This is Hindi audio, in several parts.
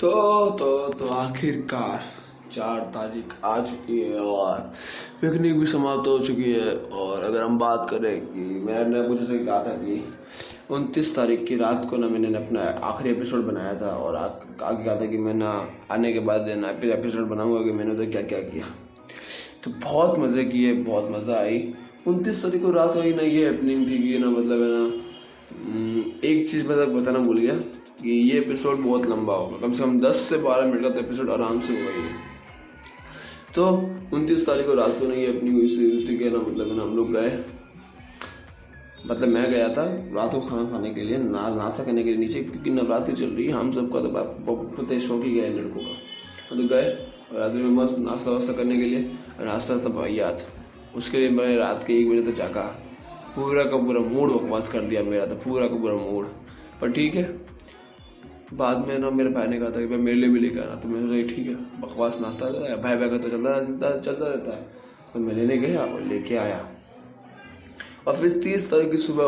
तो तो तो आखिरकार चार तारीख आ चुकी है और पिकनिक भी समाप्त हो चुकी है और अगर हम बात करें कि मैंने कुछ ऐसे कहा था कि उनतीस तारीख की रात को ना मैंने अपना आखिरी एपिसोड बनाया था और आगे कहा था कि मैं ना आने के बाद ना एपिसोड बनाऊँगा कि मैंने तो क्या क्या किया। तो बहुत मज़े किए, बहुत मज़ा आई। उनतीस तारीख को रात को ही ना ये हैपनिंग थी कि ना मतलब है ना एक चीज़ मैं बताना भूल गया। कि ये एपिसोड बहुत लंबा होगा। कम से कम दस से बारह मिनट का तो एपिसोड आराम से होगा ये तो उनतीस तारीख को रात को नहीं, अपनी कोई सीरीज़ थी ना मतलब ना, हम लोग गए। मतलब मैं गया था रात को खाना खाने के लिए, ना, नाश्ता करने के लिए नीचे, क्योंकि नवरात्रि चल रही है, हम सब का तो पता शौक गया लड़कों का। तो गए, और रात्रि में मस्त नाश्ता वास्ता करने के लिए नाश्ता भाई याद। उसके लिए मैंने रात के एक बजे तक जागा। पूरा का पूरा मूड बकवास कर दिया मेरा तो पूरा का पूरा मूड। पर ठीक है बाद में ना मेरे भाई ने कहा था कि भाई मेरे लिए भी लेकर आना। तो मैंने सोचा ठीक है बकवास नाश्ता है भाई भाई का तो चलता रहता चलता रहता है। तो मैं लेने गया और लेके आया। और फिर तीस तारीख की सुबह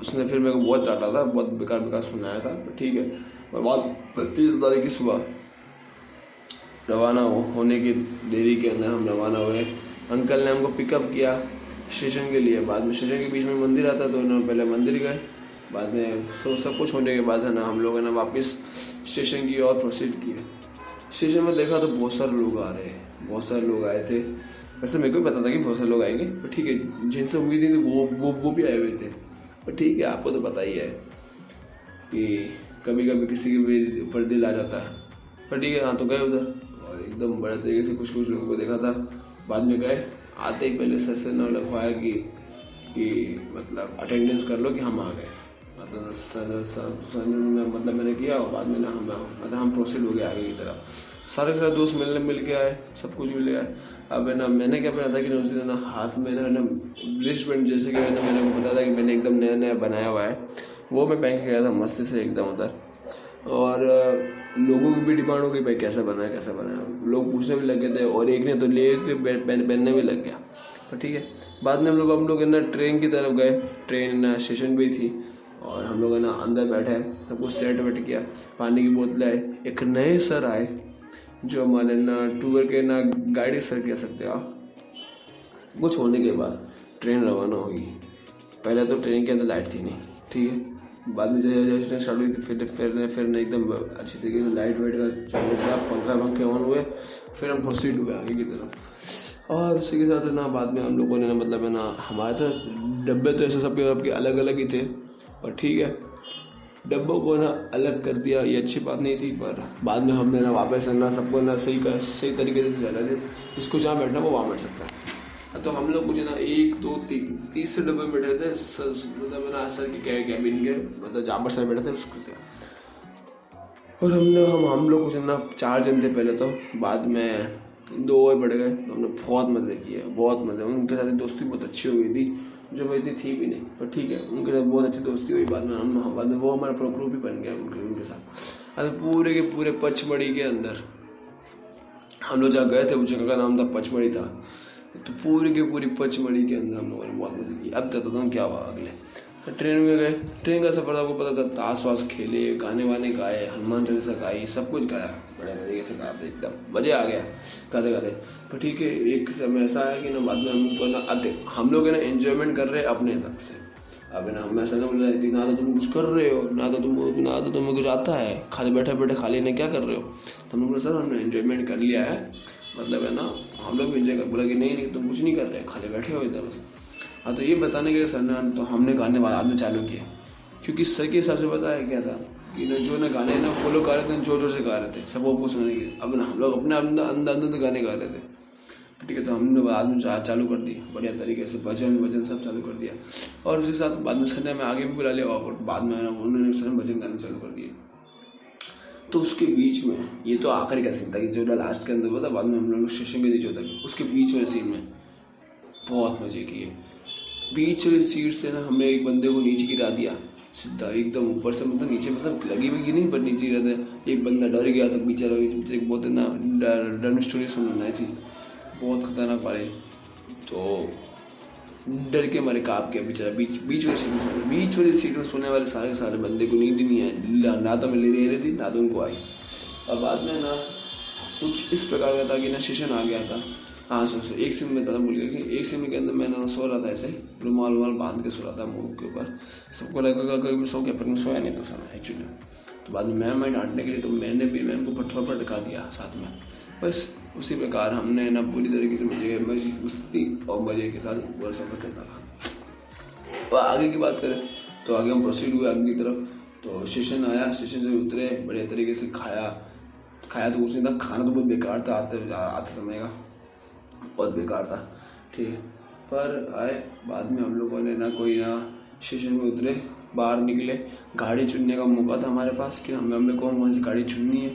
उसने फिर मेरे को बहुत डांटा था बहुत बेकार बेकार सुनाया था ठीक है। और बाद तीस तारीख की सुबह रवाना हो, होने की देरी के अंदर हम रवाना हुए। अंकल ने हमको पिकअप किया स्टेशन के लिए। बाद में स्टेशन के बीच में मंदिर आता तो पहले मंदिर गए। बाद में सो सब कुछ होने के बाद है ना, हम लोग है ना वापस स्टेशन की ओर प्रोसीड किए। स्टेशन में देखा तो बहुत सारे लोग आ रहे हैं, बहुत सारे लोग आए थे। वैसे मेरे को भी पता था कि बहुत सारे लोग आएँगे पर ठीक है, जिनसे उम्मीद थी वो वो वो भी आए हुए थे। पर ठीक है, आपको तो पता ही है कि कभी कभी किसी के भी ऊपर दिल आ जाता है। पर ठीक है हाँ तो गए उधर और एकदम बड़े तरीके से कुछ कुछ लोगों को देखा था। बाद में गए, आते ही पहले सर से न लिखवाया कि कि मतलब अटेंडेंस कर लो कि हम आ गए। मतलब मतलब मैंने किया और बाद में ना हम मतलब हम प्रोसीड हो गए आगे की तरफ़। सारे सारे दोस्त मिलने मिल के आए, सब कुछ मिल गया। अब है ना, मैंने क्या पहना था कि उस दिन ना हाथ में ना ना बैंड जैसे कि मैंने मैंने बताया था कि मैंने एकदम नया नया बनाया हुआ है। वो मैं पहन के गया था मस्ती से एकदम उधर। और, लोगों की भी डिमांड हो गई भाई कैसा बना है कैसा बना है लोग पूछने भी लग गए थे और एक ने तो ले के पहनने भी लग गया। पर ठीक है, बाद में हम लोग हम लोग ना ट्रेन की तरफ़ गए। ट्रेन स्टेशन भी थी। और हम लोग है ना अंदर बैठे, सब कुछ सेट वेट किया, पानी की बोतलें आए एक नए सर आए, जो हमारे ना टूर के ना गाइड सर कह सकते हो आप। कुछ होने के बाद ट्रेन रवाना होगी। पहले तो ट्रेन के अंदर लाइट थी नहीं, ठीक है? बाद में जैसे जैसे स्टार्ट हुई तो फिर फिर फिर एकदम अच्छी तरीके से लाइट वाइट का चालू था पंखा पंखे ऑन हुए, फिर हम प्रोसीड हुए आगे की तरफ़। और उसी के साथ ना बाद में हम लोगों ने ना मतलब है ना, हमारे तो डब्बे तो ऐसे सबके सबके अलग अलग ही थे। और ठीक है। डब्बों को ना अलग कर दिया, ये अच्छी बात नहीं थी, पर बाद में हमने ना वापस ना सबको ना सही कर, सही तरीके से चला दे इसको जहाँ बैठना वो वहाँ बैठ सकता है। तो हम लोग कुछ ना एक, दो, तीन, तीसरे डब्बे में बैठे थे मतलब ना सर के कैबिन के मतलब जहाँ पर सर बैठे थे, उसको से। और हमने हम हम लोग कुछ ना, चार जन थे पहले तो बाद में दो और बढ़ गए तो हमने बहुत मज़े किए, बहुत मज़े। उनके साथ दोस्ती बहुत अच्छी हो गई थी। जो मेरी थी भी नहीं। पर ठीक है, उनके साथ बहुत अच्छी दोस्ती हुई, बाद में हम बाद में वो हमारा पूरा ग्रुप ही बन गया, उनके उनके साथ। अरे पूरे के पूरे पचमढ़ी के अंदर। हम लोग जहाँ गए थे, उस जगह का नाम था पचमढ़ी था। तो पूरी की पूरी पचमढ़ी के अंदर हम लोगों ने बहुत मज़े की। अब बताता हूँ क्या हुआ अगले। ट्रेन में गए, ट्रेन का सफ़र आपको पता था ताश वाश खेले गाने वाने गाए, हनुमान चालीसा गाई, सब कुछ गाया बड़े तरीके से गाते, एकदम मज़े आ गया गाते गाते पर ठीक है, एक समय ऐसा है कि ना, बाद में हम तो ना, आते, हम लोग है ना इन्जॉयमेंट कर रहे हैं अपने हिसाब से। अब ना, हम ऐसा बोल रहे कि ना तो तुम कुछ कर रहे हो, ना तो तुम, ना तो तुम्हें कुछ आता है, खाली बैठे बैठे खाली नहीं क्या कर रहे हो? तो हम लोग सर, हमने इन्जॉयमेंट कर लिया है। मतलब है ना, हम लोग भी इंजॉय कर, बोला कि नहीं नहीं, तुम कुछ नहीं कर रहे, खाली बैठे हो इधर बस। हाँ तो ये बताने के लिए सर ने तो हमने गाने बाद में चालू किए क्योंकि सर के हिसाब से है क्या था कि ना, जो ना गाने ना फॉलो कर रहे थे, ज़ोर ज़ोर से गा रहे थे। सब वो सुनने के अब ना, हम लोग अपने अंदर अंदर अंदर गाने गा रहे थे। ठीक है तो हमने बाद में चालू कर दी, बढ़िया तरीके से, भजन भजन सब चालू कर दिया। और उसके साथ बाद में सर ने हमें आगे भी बुला लिया और बाद में उन्होंने सर भजन गाने चालू कर दिए। तो उसके बीच में, ये तो आखिरी का सीन था कि जो लास्ट के अंदर हुआ था, बाद में हम लोग स्टेशन के नीचे होता उसके बीच में सीन में बहुत मज़े किए। बीच वाली सीट से ना हमने एक बंदे को नीचे गिरा दिया। सीधा एकदम ऊपर से मतलब नीचे मतलब लगी भी नहीं, पर नीचे गिरा एक बंदा डर गया था बेचारा एक बहुत ना डर स्टोरी सुनना थी। बहुत खतरनाक वाले। तो डर के मारे काप गया बेचारा। बीच बीच वाली सीट में बीच वाली सीट में सोने वाले सारे सारे बंदे को नींद नहीं आई। ना तो मैं ले रही थी, ना तो उनको आई। और बाद में ना कुछ इस प्रकार का था कि ना सेशन आ गया था। हाँ सो सो एक सिम में था भूल गया कि एक सिम के अंदर मैं ना सो रहा था ऐसे रुमाल रुमाल बाँध के सो रहा था मुँह के ऊपर। सबको लगा अगर मैं सो गया, पर मैं सोया नहीं तो सोना एक्चुअली तो बाद में मैम मैं डांटने के लिए तो मैंने भी, मैम को पत्थर पर ढका दिया साथ में। बस उसी प्रकार हमने ना पूरी तरीके से मज़े मज़े, मस्ती और मज़े के साथ पूरा सफ़र चलता था और आगे की बात करें तो आगे हम प्रोसीड हुए आगे की तरफ़। तो स्टेशन आया स्टेशन से उतरे, बढ़िया तरीके से खाया। खाया तो कुछ नहीं था, खाना तो बहुत बेकार था, आते आते समय का। बहुत बेकार था। ठीक है? पर आए, बाद में हम लोगों ने ना कोई ना स्टेशन में उतरे, बाहर निकले। गाड़ी चुनने का मौका था हमारे पास कि हमें हमें कौन कौन सी गाड़ी चुननी है।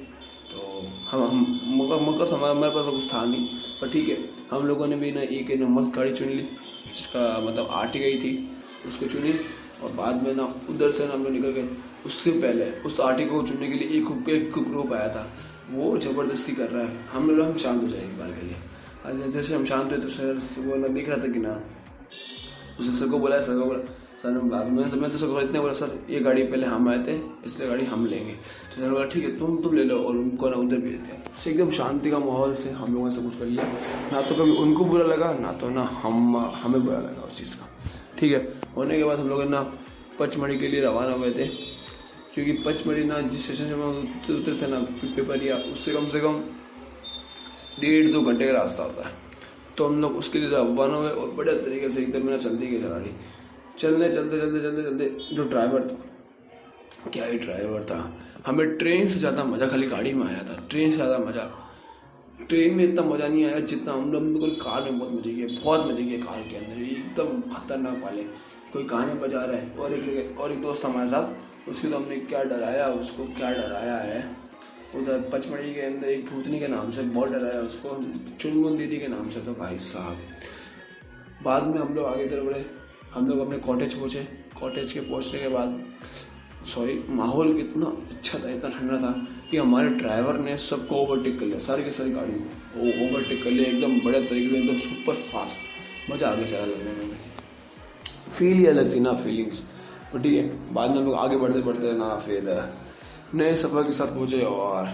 तो हम हम, मौका मौका था हमारे पास कुछ था नहीं। पर ठीक है, हम लोगों ने भी ना एक ना मस्त गाड़ी चुन ली, जिसका मतलब आटी गई थी। उसको चुनी और बाद में ना उधर से ना हम लोग निकल गए। उससे पहले, उस आर्टिकल को चुनने के लिए एक एक ग्रुप आया था। वो ज़बरदस्ती कर रहा है। हम लोग, हम शांत हो जाए एक बार के लिए। जैसे हम शांत हुए तो सर वो ना दिख रहा था कि ना? उसे सर को बोला, सर को बोला, सर ने बाद में मैं तो सर को इतने बोला, सर, ये गाड़ी पहले हम आए थे, इसलिए गाड़ी हम लेंगे। तो सर बोला, ठीक है, तुम तुम ले लो। और उनको ना उधर भेज दिया। से एकदम शांति का माहौल से हम लोगों ने सब कुछ कर लिया। ना तो कभी उनको बुरा लगा, ना तो ना हम, हमें बुरा लगा उस चीज़ का। ठीक है, होने के बाद हम लोग ना पचमढ़ी के लिए रवाना हुए थे। क्योंकि पचमढ़ी ना जिस स्टेशन से हम उतरे थे ना पेपरिया उससे कम से कम डेढ़ दो घंटे का रास्ता होता है। तो हम लोग उसके लिए रवाना हुए और बढ़िया तरीके से एकदम मेरा चलती गई गाड़ी चलने, चलते चलते चलते चलते जो ड्राइवर था, क्या ही ड्राइवर था। हमें ट्रेन से ज़्यादा मज़ा, खाली गाड़ी में आया था। ट्रेन से ज़्यादा मज़ा। ट्रेन में इतना मज़ा नहीं आया जितना हम लोग, बिल्कुल कार में बहुत मज़े किए, बहुत मज़े किए कार के अंदर। एकदम खतरनाक वाले। कोई गाने बजा रहा और एक और एक दोस्त हमारे साथ, उसके तो हमने क्या डराया, उसको क्या डराया है। उधर पचमढ़ी के अंदर एक भूतनी के नाम से बहुत डराया उसको चुनमुन दीदी के नाम से तो भाई साहब। बाद में हम लोग आगे इधर बढ़े। हम लोग अपने कॉटेज पहुँचे। कॉटेज के पहुँचने के बाद सॉरी माहौल इतना अच्छा था, इतना ठंडा था कि हमारे ड्राइवर ने सबको ओवरटेक कर लिया, सारी की सारी गाड़ी वो ओवरटेक कर लिया एकदम बड़े तरीके से, एकदम सुपर फास्ट मज़ा आ गया चला लगने में। फील ही अलग थी ना फीलिंग्स तो ठीक है, बाद में हम लोग आगे बढ़ते बढ़ते ना, फिर नए सफ़र के साथ पूछे और